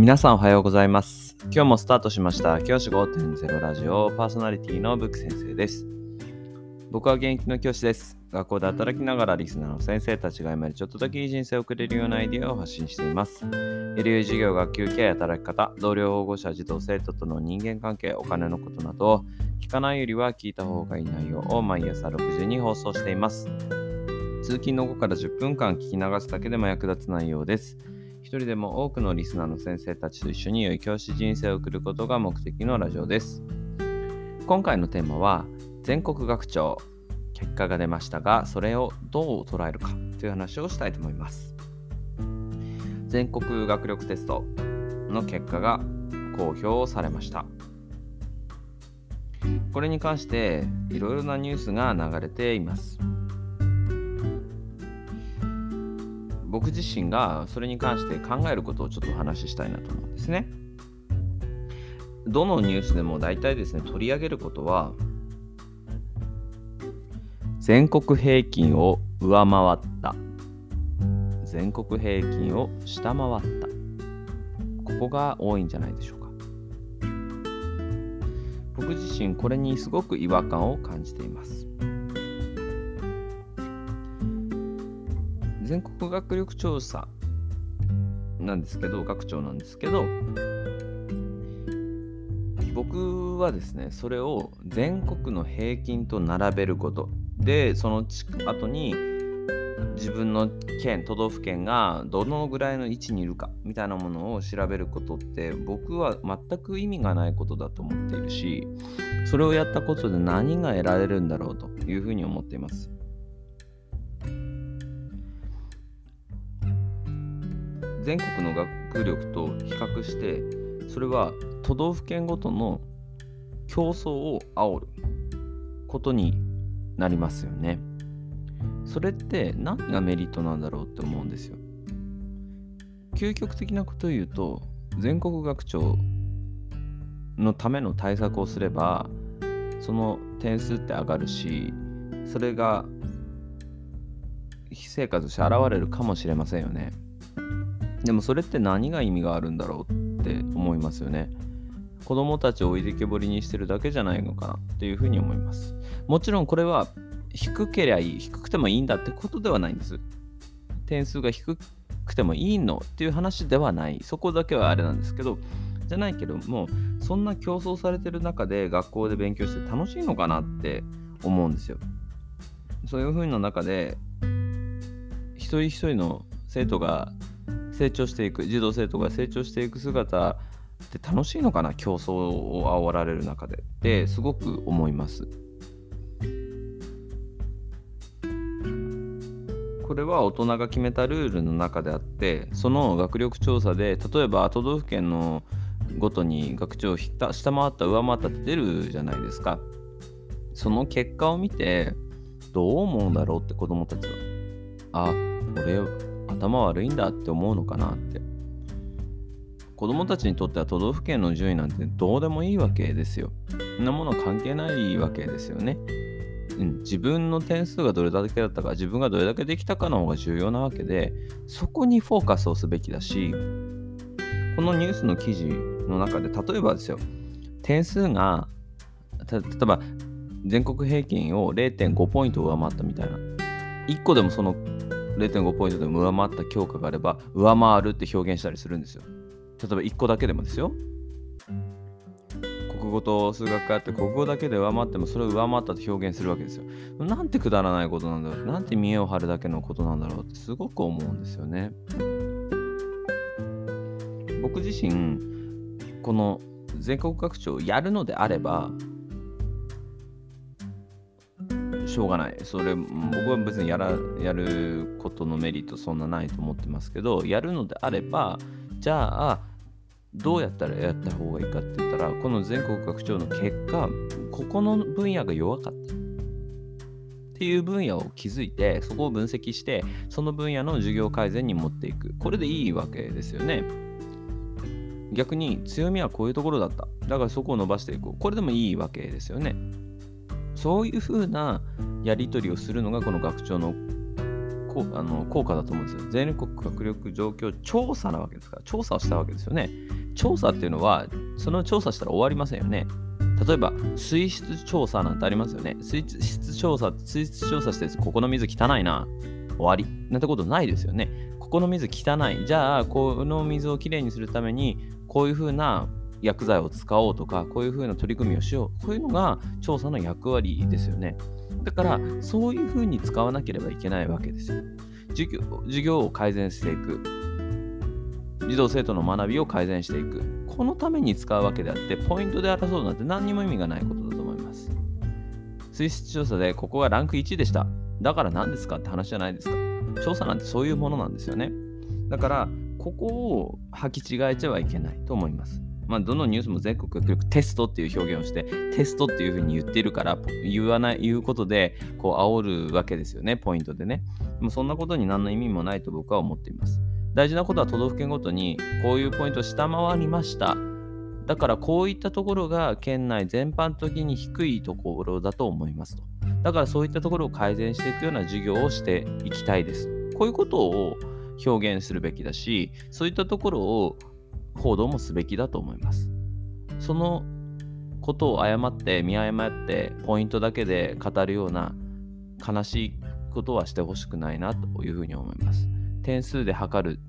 皆さんおはようございます。今日もスタートしました教師5.0ラジオパーソナリティのブック先生です。僕は現役の教師です。学校で働きながらリスナーの先生たちが今よりちょっとだけいい人生を送れるようなアイデアを発信しています。LU 授業、学級経営、働き方、同僚保護者、児童生徒との人間関係、お金のことなど、聞かないよりは聞いた方がいい内容を毎朝6時に放送しています。通勤の後から10分間聞き流すだけでも役立つ内容です。一人でも多くのリスナーの先生たちと一緒に良い教師人生を送ることが目的のラジオです。今回のテーマは全国学長結果が出ましたがそれをどう捉えるかという話をしたいと思います。全国学力テストの結果が公表されました。これに関していろいろなニュースが流れています。僕自身がそれに関して考えることをちょっとお話ししたいなと思うんですね。どのニュースでも大体ですね、取り上げることは、全国平均を上回った。全国平均を下回った。ここが多いんじゃないでしょうか。僕自身これにすごく違和感を感じています。全国学力調査なんですけど学長なんですけど僕はですねそれを全国の平均と並べることでその後に自分の県都道府県がどのぐらいの位置にいるかみたいなものを調べることって僕は全く意味がないことだと思っているしそれをやったことで何が得られるんだろうというふうに思っています。全国の学力と比較してそれは都道府県ごとの競争を煽ることになりますよね。それって何がメリットなんだろうって思うんですよ。究極的なことを言うと全国学長のための対策をすればその点数って上がるしそれが非生活して現れるかもしれませんよね。でもそれって何が意味があるんだろうって思いますよね。子供たちを置いてけぼりにしてるだけじゃないのかなっていうふうに思います。もちろんこれは低けりゃいい、低くてもいいんだってことではないんです。点数が低くてもいいのっていう話ではない。そこだけはあれなんですけど、じゃないけども、そんな競争されてる中で学校で勉強して楽しいのかなって思うんですよ。そういうふうな中で、一人一人の生徒が成長していく児童生徒が成長していく姿って楽しいのかな競争を煽られる中で。ってすごく思います。これは大人が決めたルールの中であってその学力調査で例えば都道府県のごとに学長を下回った上回ったって出るじゃないですか。その結果を見てどう思うんだろうって子供たちはあ俺頭悪いんだって思うのかなって。子供たちにとっては都道府県の順位なんてどうでもいいわけですよ。そんなもの関係ないわけですよね、うん、自分の点数がどれだけだったか自分がどれだけできたかの方が重要なわけでそこにフォーカスをすべきだしこのニュースの記事の中で例えばですよ点数が例えば全国平均を0.5ポイント上回ったみたいな。1個でもその0.5ポイントでも上回った教科があれば上回るって表現したりするんですよ。例えば1個だけでもですよ。国語と数学があって国語だけで上回ってもそれを上回ったと表現するわけですよ。なんてくだらないことなんだろう。なんて見栄を張るだけのことなんだろうってすごく思うんですよね。僕自身この全国学長をやるのであればしょうがない。それ、僕は別にやらやることのメリットそんなないと思ってますけど、やるのであれば、じゃあ、どうやったらやった方がいいかって言ったら、この全国学長の結果、ここの分野が弱かった。っていう分野を築いて、そこを分析して、その分野の授業改善に持っていく。これでいいわけですよね。逆に強みはこういうところだった。だからそこを伸ばしていこう。これでもいいわけですよね。そういうふうなやり取りをするのがこの学長のこあの効果だと思うんですよ。全国学力状況調査なわけですから、調査をしたわけですよね。調査っていうのは、その調査したら終わりませんよね。例えば、水質調査なんてありますよね。水質調査、水質調査して、ここの水汚いな。終わり。なんてことないですよね。ここの水汚い。じゃあ、この水をきれいにするために、こういうふうな薬剤を使おうとか、こういうふうな取り組みをしよう。こういうのが調査の役割ですよね。だから、そういうふうに使わなければいけないわけですよ。授業授業を改善していく。児童生徒の学びを改善していく。このために使うわけであって、ポイントで争うなんて何にも意味がないことだと思います。水質調査でここがランク1でした。だから何ですかって話じゃないですか。調査なんてそういうものなんですよね。だから、ここを履き違えちゃはいけないと思います。まあ、どのニュースも全国学力テストっていう表現をして、テストっていうふうに言ってるから、言わない、言うことで、こう、煽るわけですよね、ポイントでねで。もそんなことに何の意味もないと僕は思っています。大事なことは都道府県ごとに、こういうポイントを下回りました。だからこういったところが県内全般的に低いところだと思いますと。だからそういったところを改善していくような授業をしていきたいです。こういうことを表現するべきだし、そういったところを報道もすべきだと思います。そのことを誤って見誤ってポイントだけで語るような悲しいことはしてほしくないなというふうに思います。点数で測る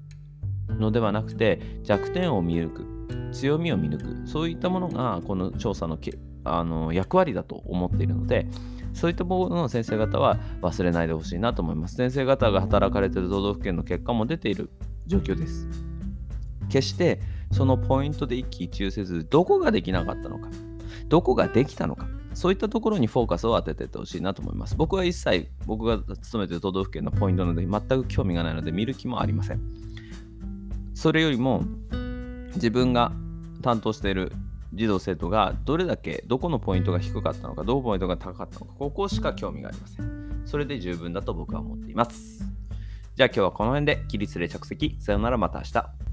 のではなくて弱点を見抜く強みを見抜くそういったものがこの調査のけあの役割だと思っているのでそういったものの先生方は忘れないでほしいなと思います。先生方が働かれている都道府県の結果も出ている状況です。決してそのポイントで一喜一憂せず、どこができなかったのか、どこができたのか、そういったところにフォーカスを当ててってほしいなと思います。僕は一切、僕が勤めている都道府県のポイントなので全く興味がないので見る気もありません。それよりも、自分が担当している児童生徒がどれだけどこのポイントが低かったのかどこポイントが高かったのかここしか興味がありませんそれで十分だと僕は思っていますじゃあ今日はこの辺で起立で着席さよならまた明日